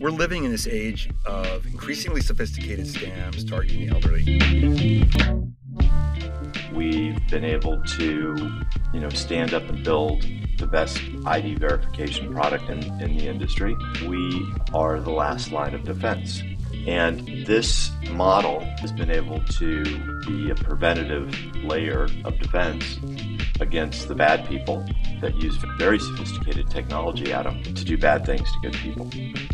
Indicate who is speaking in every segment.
Speaker 1: We're living in this age of increasingly sophisticated scams targeting the elderly.
Speaker 2: We've been able to, you know, stand up and build the best ID verification product in, in the industry. We are the last line of defense. And this model has been able to be a preventative layer of defense against the bad people that use very sophisticated technology, Adam, to do bad things to good people.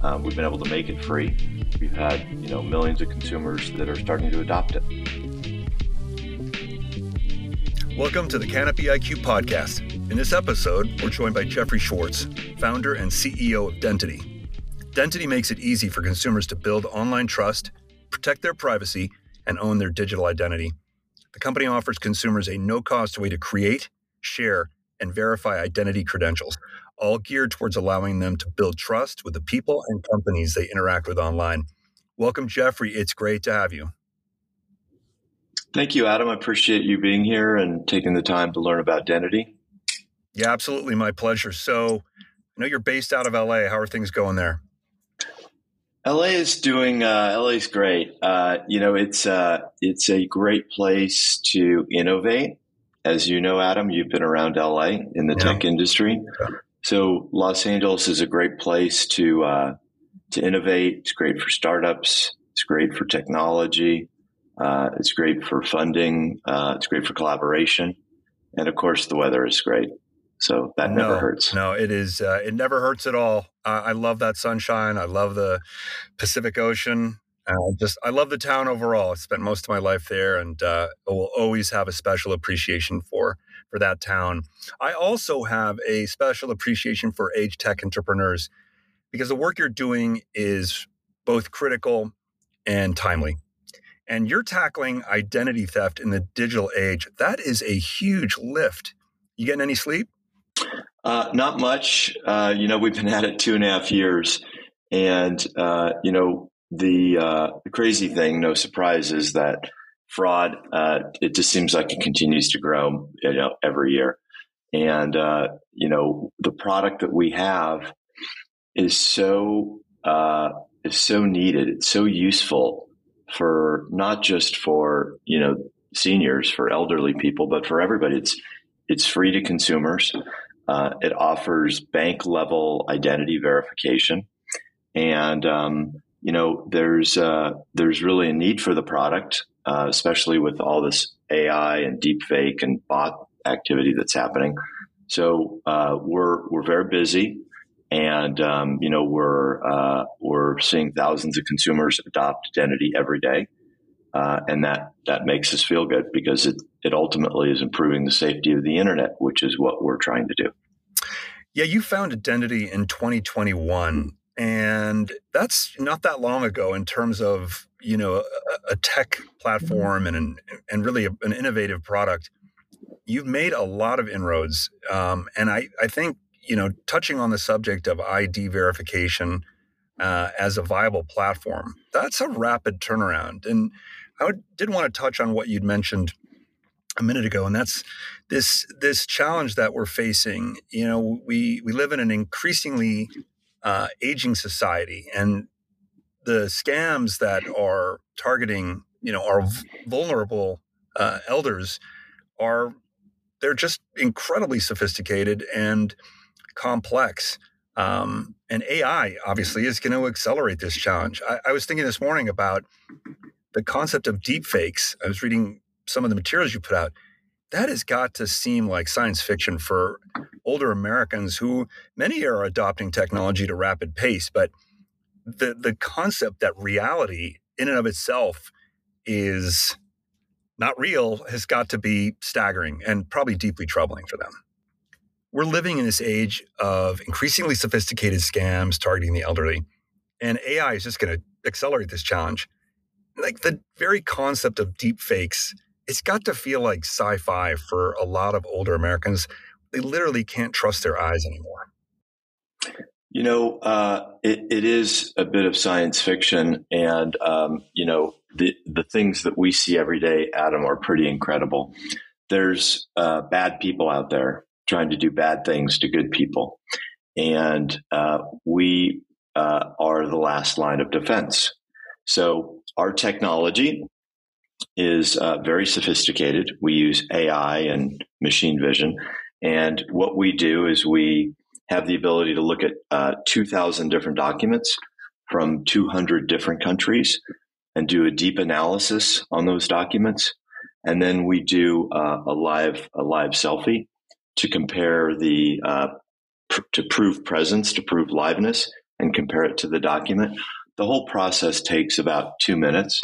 Speaker 2: Um, we've been able to make it free. We've had you know millions of consumers that are starting to adopt it.
Speaker 1: Welcome to the Canopy IQ podcast. In this episode, we're joined by Jeffrey Schwartz, founder and CEO of Dentity. Dentity makes it easy for consumers to build online trust, protect their privacy, and own their digital identity. The company offers consumers a no cost way to create, share, and verify identity credentials, all geared towards allowing them to build trust with the people and companies they interact with online. Welcome, Jeffrey. It's great to have you.
Speaker 2: Thank you, Adam. I appreciate you being here and taking the time to learn about Dentity.
Speaker 1: Yeah, absolutely. My pleasure. So, I know you're based out of LA. How are things going there?
Speaker 2: LA is doing. Uh, LA is great. Uh, you know, it's uh, it's a great place to innovate. As you know, Adam, you've been around LA in the yeah. tech industry. Yeah. So Los Angeles is a great place to uh, to innovate. It's great for startups. It's great for technology. Uh, it's great for funding. Uh, it's great for collaboration, and of course, the weather is great. So that
Speaker 1: no,
Speaker 2: never hurts.
Speaker 1: No, it is. Uh, it never hurts at all. I love that sunshine. I love the Pacific Ocean. I just I love the town overall. I spent most of my life there, and uh, will always have a special appreciation for for that town. I also have a special appreciation for age tech entrepreneurs because the work you're doing is both critical and timely. And you're tackling identity theft in the digital age. That is a huge lift. You getting any sleep?
Speaker 2: Uh, not much. Uh, you know, we've been at it two and a half years, and uh, you know, the uh, the crazy thing, no surprise, is that fraud. Uh, it just seems like it continues to grow, you know, every year, and uh, you know, the product that we have is so is so needed. It's so useful for not just for you know seniors, for elderly people, but for everybody. It's it's free to consumers. Uh, it offers bank level identity verification, and um, you know there's uh, there's really a need for the product, uh, especially with all this AI and deepfake and bot activity that's happening. So uh, we're we're very busy, and um, you know we're uh, we're seeing thousands of consumers adopt Dentity every day. Uh, and that that makes us feel good because it it ultimately is improving the safety of the internet, which is what we're trying to do.
Speaker 1: Yeah, you found Dentity in 2021, and that's not that long ago in terms of you know a, a tech platform and an, and really a, an innovative product. You've made a lot of inroads, um, and I I think you know touching on the subject of ID verification uh, as a viable platform, that's a rapid turnaround and I did want to touch on what you'd mentioned a minute ago, and that's this this challenge that we're facing. You know, we we live in an increasingly uh, aging society, and the scams that are targeting you know our vulnerable uh, elders are they're just incredibly sophisticated and complex. Um, and AI obviously is going to accelerate this challenge. I, I was thinking this morning about the concept of deep fakes, I was reading some of the materials you put out. That has got to seem like science fiction for older Americans who many are adopting technology at a rapid pace. But the the concept that reality in and of itself is not real has got to be staggering and probably deeply troubling for them. We're living in this age of increasingly sophisticated scams targeting the elderly, and AI is just going to accelerate this challenge like the very concept of deep fakes, it's got to feel like sci-fi for a lot of older Americans. They literally can't trust their eyes anymore.
Speaker 2: You know, uh, it, it is a bit of science fiction, and um, you know the the things that we see every day, Adam, are pretty incredible. There's uh, bad people out there trying to do bad things to good people, and uh, we uh, are the last line of defense. So our technology is uh, very sophisticated. We use AI and machine vision. And what we do is we have the ability to look at uh, 2,000 different documents from 200 different countries and do a deep analysis on those documents. And then we do uh, a live a live selfie to compare the uh, pr- to prove presence, to prove liveness, and compare it to the document. The whole process takes about two minutes.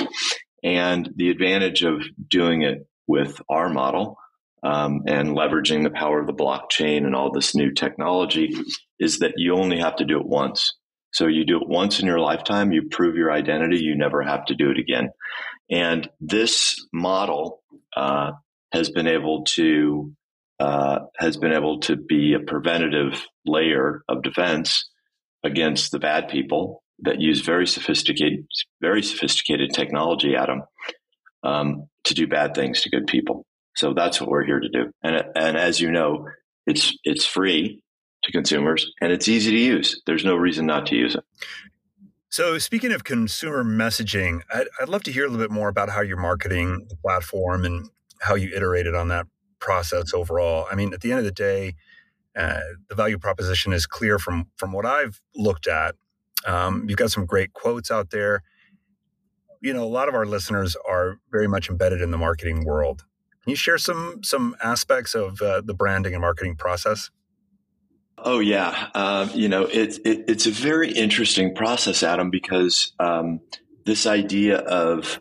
Speaker 2: And the advantage of doing it with our model um, and leveraging the power of the blockchain and all this new technology is that you only have to do it once. So you do it once in your lifetime, you prove your identity, you never have to do it again. And this model uh, has been able to uh, has been able to be a preventative layer of defense against the bad people that use very sophisticated, very sophisticated technology, Adam, um, to do bad things to good people. So that's what we're here to do. And and as you know, it's it's free to consumers and it's easy to use. There's no reason not to use it.
Speaker 1: So, speaking of consumer messaging, I'd, I'd, love to hear a little bit more about how you're marketing the platform and how you iterated on that process overall. I mean, at the end of the day, uh, the value proposition is clear from from what I've looked at. Um, you've got some great quotes out there. You know, a lot of our listeners are very much embedded in the marketing world. Can you share some some aspects of uh, the branding and marketing process?
Speaker 2: Oh yeah, um, you know it's it, it's a very interesting process, Adam, because um, this idea of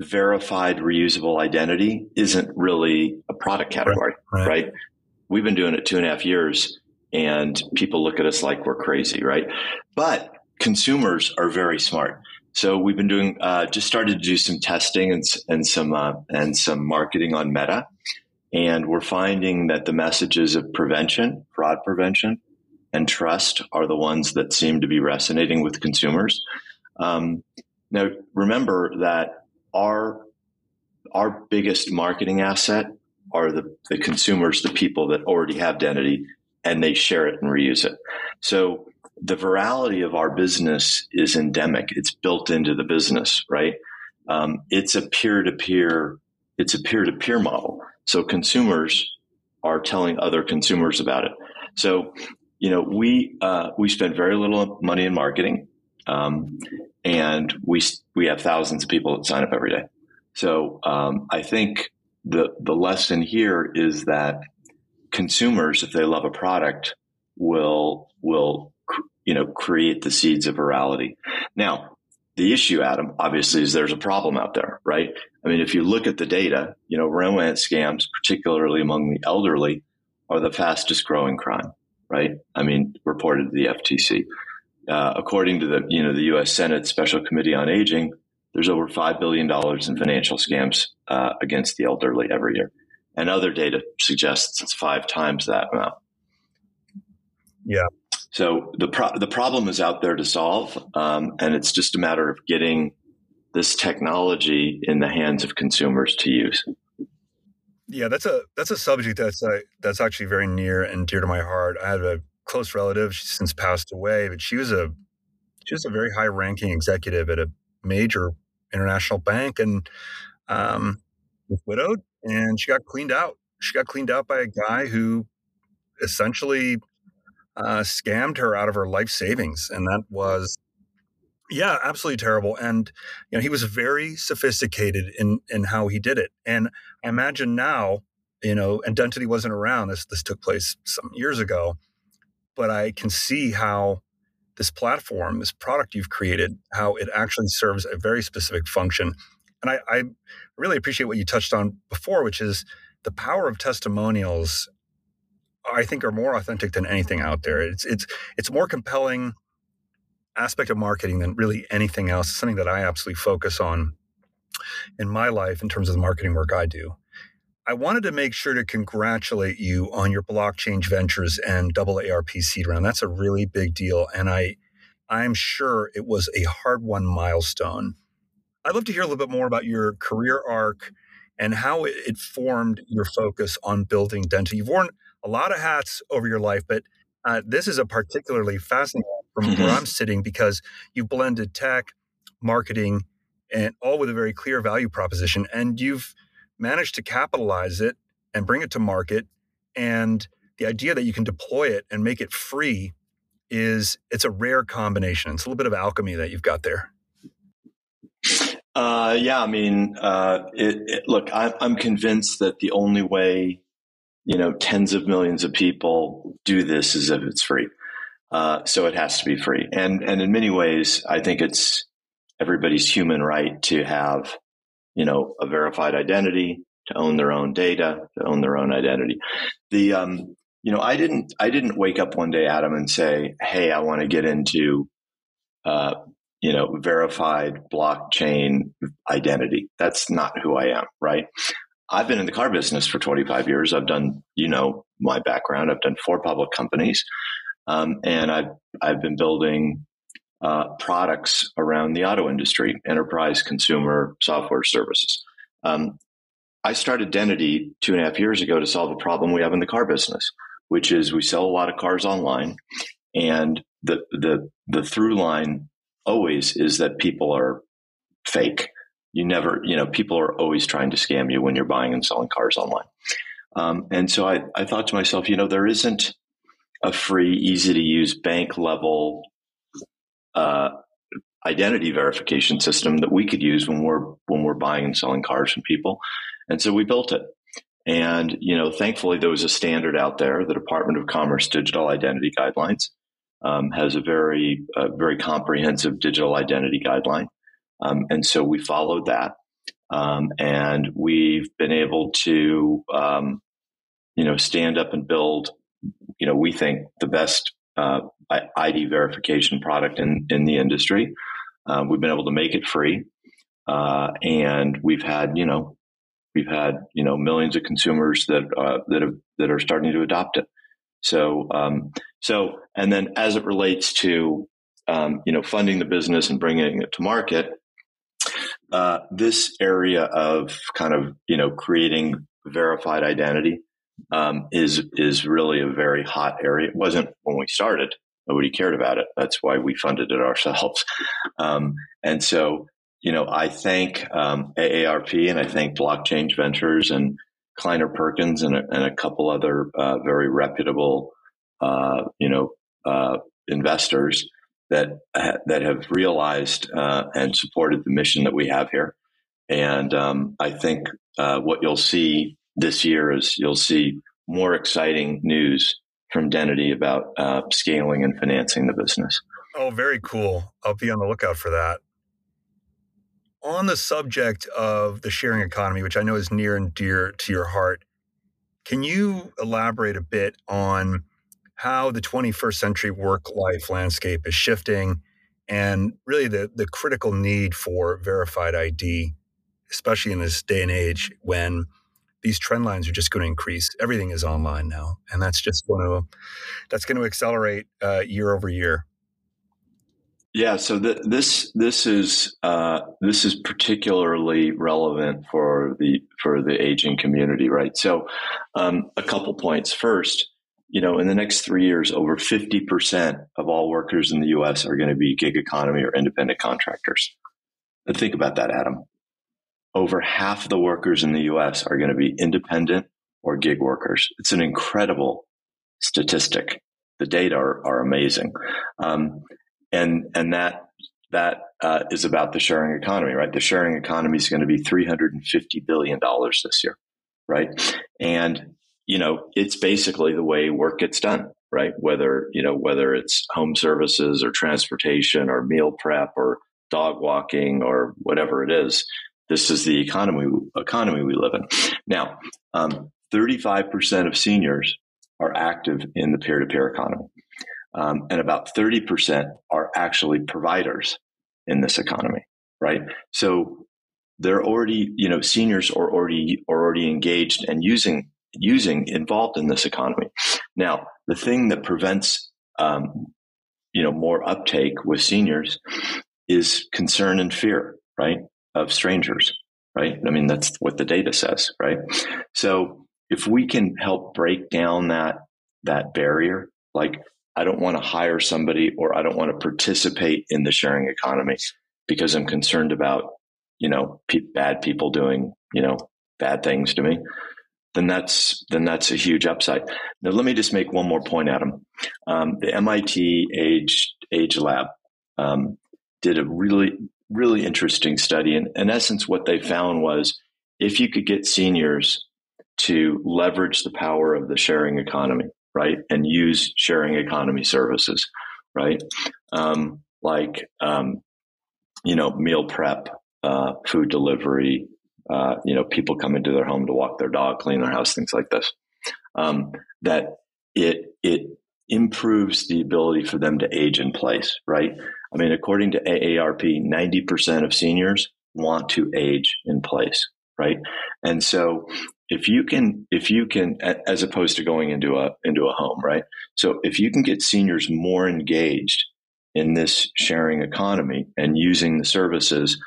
Speaker 2: verified reusable identity isn't really a product category, right. right? We've been doing it two and a half years, and people look at us like we're crazy, right? But consumers are very smart. So we've been doing uh, just started to do some testing and, and some uh, and some marketing on Meta, and we're finding that the messages of prevention, fraud prevention, and trust are the ones that seem to be resonating with consumers. Um, now, remember that our our biggest marketing asset are the, the consumers, the people that already have identity, and they share it and reuse it. So the virality of our business is endemic. It's built into the business, right? Um, it's a peer to peer. It's a peer to peer model. So consumers are telling other consumers about it. So, you know, we uh, we spend very little money in marketing, um, and we we have thousands of people that sign up every day. So um, I think the the lesson here is that consumers, if they love a product, will will you know, create the seeds of virality. Now, the issue, Adam, obviously is there's a problem out there, right? I mean, if you look at the data, you know, romance scams, particularly among the elderly, are the fastest growing crime, right? I mean, reported to the FTC. Uh, according to the, you know, the U.S. Senate Special Committee on Aging, there's over $5 billion in financial scams uh, against the elderly every year. And other data suggests it's five times that amount.
Speaker 1: Yeah.
Speaker 2: So the pro- the problem is out there to solve, um, and it's just a matter of getting this technology in the hands of consumers to use.
Speaker 1: Yeah, that's a that's a subject that's uh, that's actually very near and dear to my heart. I had a close relative; she's since passed away, but she was a she was a very high ranking executive at a major international bank, and um, was widowed, and she got cleaned out. She got cleaned out by a guy who essentially uh, scammed her out of her life savings, and that was yeah, absolutely terrible. And you know, he was very sophisticated in in how he did it. And I imagine now, you know, and Dentity wasn't around. This this took place some years ago, but I can see how this platform, this product you've created, how it actually serves a very specific function. And I, I really appreciate what you touched on before, which is the power of testimonials I think are more authentic than anything out there. It's it's it's more compelling aspect of marketing than really anything else. It's something that I absolutely focus on in my life in terms of the marketing work I do. I wanted to make sure to congratulate you on your blockchain ventures and double ARP seed round. That's a really big deal, and I I'm sure it was a hard won milestone. I'd love to hear a little bit more about your career arc and how it, formed your focus on building Dentity. You've worn a lot of hats over your life, but uh, this is a particularly fascinating from mm-hmm. where I'm sitting because you've blended tech, marketing, and all with a very clear value proposition. And you've managed to capitalize it and bring it to market. And the idea that you can deploy it and make it free is it's a rare combination. It's a little bit of alchemy that you've got there.
Speaker 2: Uh, yeah, I mean, uh, it, it, look, I, I'm convinced that the only way, you know, tens of millions of people do this is if it's free. Uh, so it has to be free. And and in many ways, I think it's everybody's human right to have, you know, a verified identity, to own their own data, to own their own identity. The um, you know, I didn't I didn't wake up one day, Adam, and say, "Hey, I want to get into uh, you know, verified blockchain identity. That's not who I am, right? I've been in the car business for 25 years. I've done, you know, my background. I've done four public companies, um, and I've I've been building uh, products around the auto industry, enterprise consumer software services. Um, I started Dentity two and a half years ago to solve a problem we have in the car business, which is we sell a lot of cars online, and the the the through line always is that people are fake. You never, you know, people are always trying to scam you when you're buying and selling cars online. Um, and so I, I thought to myself, you know, there isn't a free, easy to use bank level uh, identity verification system that we could use when we're when we're buying and selling cars from people. And so we built it. And you know, thankfully there was a standard out there, the Department of Commerce Digital Identity Guidelines, um, has a very uh, very comprehensive digital identity guideline, um, and so we followed that, um, and we've been able to um, you know stand up and build you know we think the best uh, ID verification product in in the industry. Uh, we've been able to make it free, uh, and we've had you know we've had you know millions of consumers that uh, that have that are starting to adopt it. So, um, so, and then as it relates to, um, you know, funding the business and bringing it to market, uh, this area of kind of, you know, creating verified identity, um, is, is really a very hot area. It wasn't when we started. Nobody cared about it. That's why we funded it ourselves. Um, and so, you know, I thank um, AARP and I thank Blockchain Ventures and Kleiner Perkins and a, and a couple other uh, very reputable, uh, you know, uh, investors that ha- that have realized uh, and supported the mission that we have here. And um, I think uh, what you'll see this year is you'll see more exciting news from Dentity about scaling and financing the business.
Speaker 1: Oh, very cool. I'll be on the lookout for that on the subject of the sharing economy, which I know is near and dear to your heart, can you elaborate a bit on how the 21st century work life landscape is shifting and really the, the critical need for verified ID, especially in this day and age when these trend lines are just going to increase. Everything is online now, and that's just going to that's going to accelerate uh, year over year.
Speaker 2: Yeah, so th- this this is uh, this is particularly relevant for the for the aging community, right? So, um, a couple points. First, you know, in the next three years, over fifty percent of all workers in the U.S. are going to be gig economy or independent contractors. And think about that, Adam. Over half of the workers in the U.S. are going to be independent or gig workers. It's an incredible statistic. The data are, are amazing. Um, and and that that uh, is about the sharing economy, right? The sharing economy is going to be three hundred and fifty billion dollars this year, right? And you know, it's basically the way work gets done, right? Whether you know whether it's home services or transportation or meal prep or dog walking or whatever it is. This is the economy economy we live in. Now, um, 35% of seniors are active in the peer to peer economy um, and about 30% are actually providers in this economy, right? So they're already, you know, seniors are already are already engaged and using using involved in this economy. Now, the thing that prevents, um, you know, more uptake with seniors is concern and fear, right, of strangers, right? I mean, that's what the data says, right? So if we can help break down that that barrier, like I don't want to hire somebody or I don't want to participate in the sharing economy because I'm concerned about, you know, pe- bad people doing, you know, bad things to me, then that's then that's a huge upside. Now, let me just make one more point, Adam. Um, the MIT Age Age Lab um, did a really really interesting study, and in essence, what they found was if you could get seniors to leverage the power of the sharing economy, right, and use sharing economy services, right, um, like um, you know meal prep, uh, food delivery, uh, you know people come into their home to walk their dog, clean their house, things like this. Um, that it it improves the ability for them to age in place, right? I mean, according to AARP, 90% of seniors want to age in place, right? And so if you can, if you can, as opposed to going into a, into a home, right? So if you can get seniors more engaged in this sharing economy and using the services,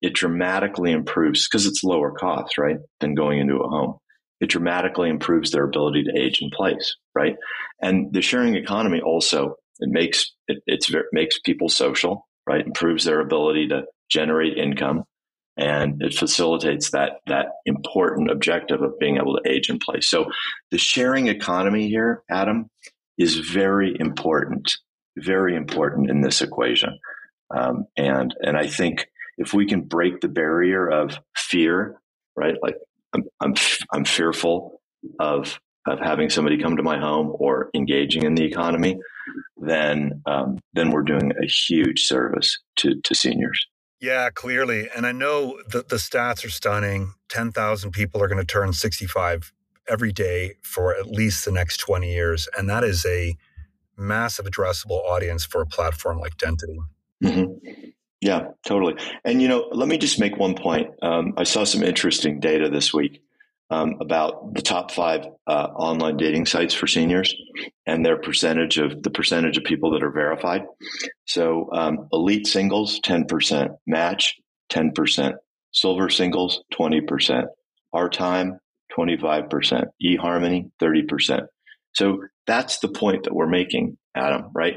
Speaker 2: it dramatically improves because it's lower cost, right? Than going into a home. It dramatically improves their ability to age in place, right? And the sharing economy also, it makes, it makes people social, right? Improves their ability to generate income and it facilitates that that important objective of being able to age in place. So the sharing economy here, Adam, is very important, very important in this equation. Um, and and I think if we can break the barrier of fear, right? Like I'm I'm I'm fearful of of having somebody come to my home or engaging in the economy, then um, then we're doing a huge service to to seniors.
Speaker 1: Yeah, clearly. And I know that the stats are stunning. 10,000 people are going to turn 65 every day for at least the next 20 years. And that is a massive addressable audience for a platform like Dentity.
Speaker 2: Mm-hmm. Yeah, totally. And, you know, let me just make one point. Um, I saw some interesting data this week um, about the top five uh, online dating sites for seniors and their percentage of the percentage of people that are verified. So, um, elite singles, 10%, match, 10%, silver singles, 20%, our time, 25%, eHarmony, 30%. So that's the point that we're making, Adam, right?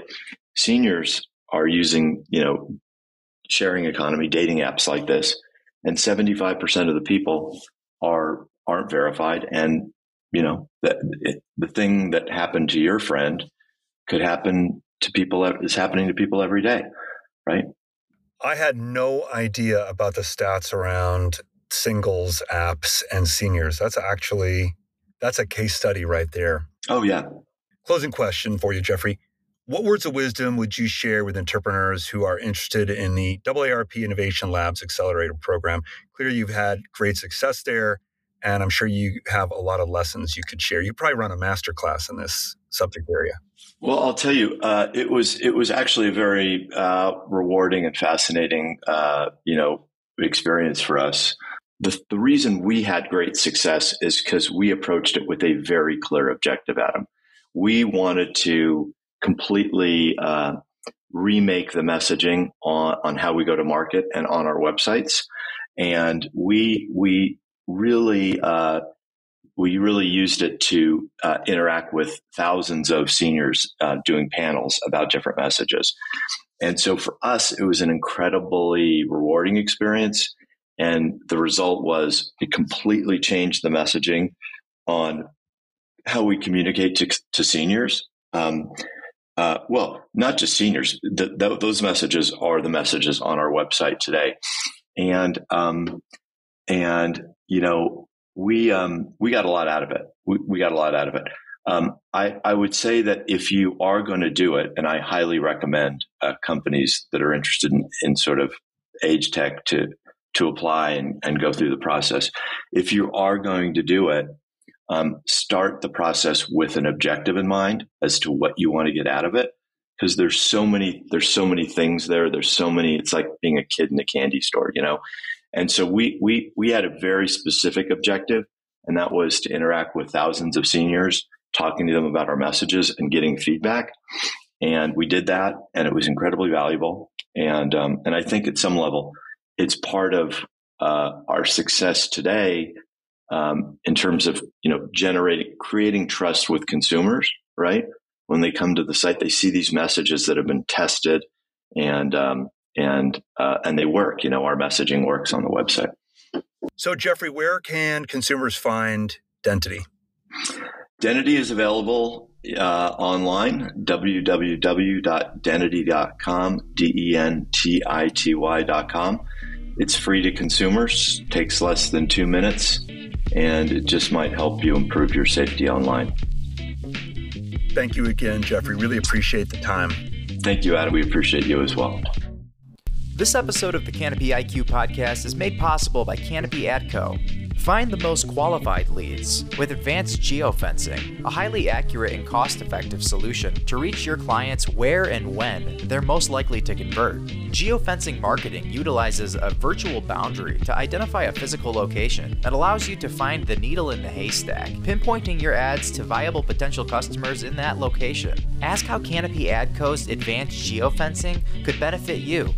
Speaker 2: Seniors are using, you know, sharing economy dating apps like this, and 75% of the people are aren't verified. And, you know, that it, the thing that happened to your friend could happen to people, is happening to people every day, right?
Speaker 1: I had no idea about the stats around singles apps and seniors. That's actually that's a case study right there.
Speaker 2: Oh yeah.
Speaker 1: Closing question for you, Jeffrey. What words of wisdom would you share with entrepreneurs who are interested in the AARP Innovation Labs Accelerator program? Clearly, you've had great success there. And I'm sure you have a lot of lessons you could share. You probably run a master class in this subject area.
Speaker 2: Well, I'll tell you, uh, it was it was actually a very uh, rewarding and fascinating, uh, you know, experience for us. The, the reason we had great success is because we approached it with a very clear objective, Adam. We wanted to completely uh, remake the messaging on, on how we go to market and on our websites. And we we really uh, we really used it to uh, interact with thousands of seniors uh, doing panels about different messages. And so for us, it was an incredibly rewarding experience. And the result was it completely changed the messaging on how we communicate to, to seniors. Um, uh, well, not just seniors. Those messages are the messages on our website today, and um, and you know, we um, we got a lot out of it. We, we got a lot out of it. Um, I, I would say that if you are going to do it, and I highly recommend uh, companies that are interested in, in sort of age tech to to apply and, and go through the process. If you are going to do it, um, start the process with an objective in mind as to what you want to get out of it. Because there's so many, there's so many things there. There's so many. It's like being a kid in a candy store, you know. And so we we we had a very specific objective, and that was to interact with thousands of seniors, talking to them about our messages and getting feedback. And we did that, and it was incredibly valuable. And um, and I think at some level, it's part of uh, our success today um, in terms of you know generating creating trust with consumers, right? when they come to the site, they see these messages that have been tested and um, and uh, and they work. You know, our messaging works on the website.
Speaker 1: So, Jeffrey, where can consumers find Dentity?
Speaker 2: Dentity is available uh, online, www.dentity.com, D-E-N-T-I-T-Y.com. It's free to consumers, takes less than two minutes, and it just might help you improve your safety online.
Speaker 1: Thank you again, Jeffrey. Really appreciate the time.
Speaker 2: Thank you, Adam. We appreciate you as well.
Speaker 3: This episode of the Canopy IQ podcast is made possible by Canopy AdCo. Find the most qualified leads with advanced geofencing, a highly accurate and cost effective solution to reach your clients where and when they're most likely to convert. Geofencing marketing utilizes a virtual boundary to identify a physical location that allows you to find the needle in the haystack, pinpointing your ads to viable potential customers in that location. Ask how Canopy AdCo's advanced geofencing could benefit you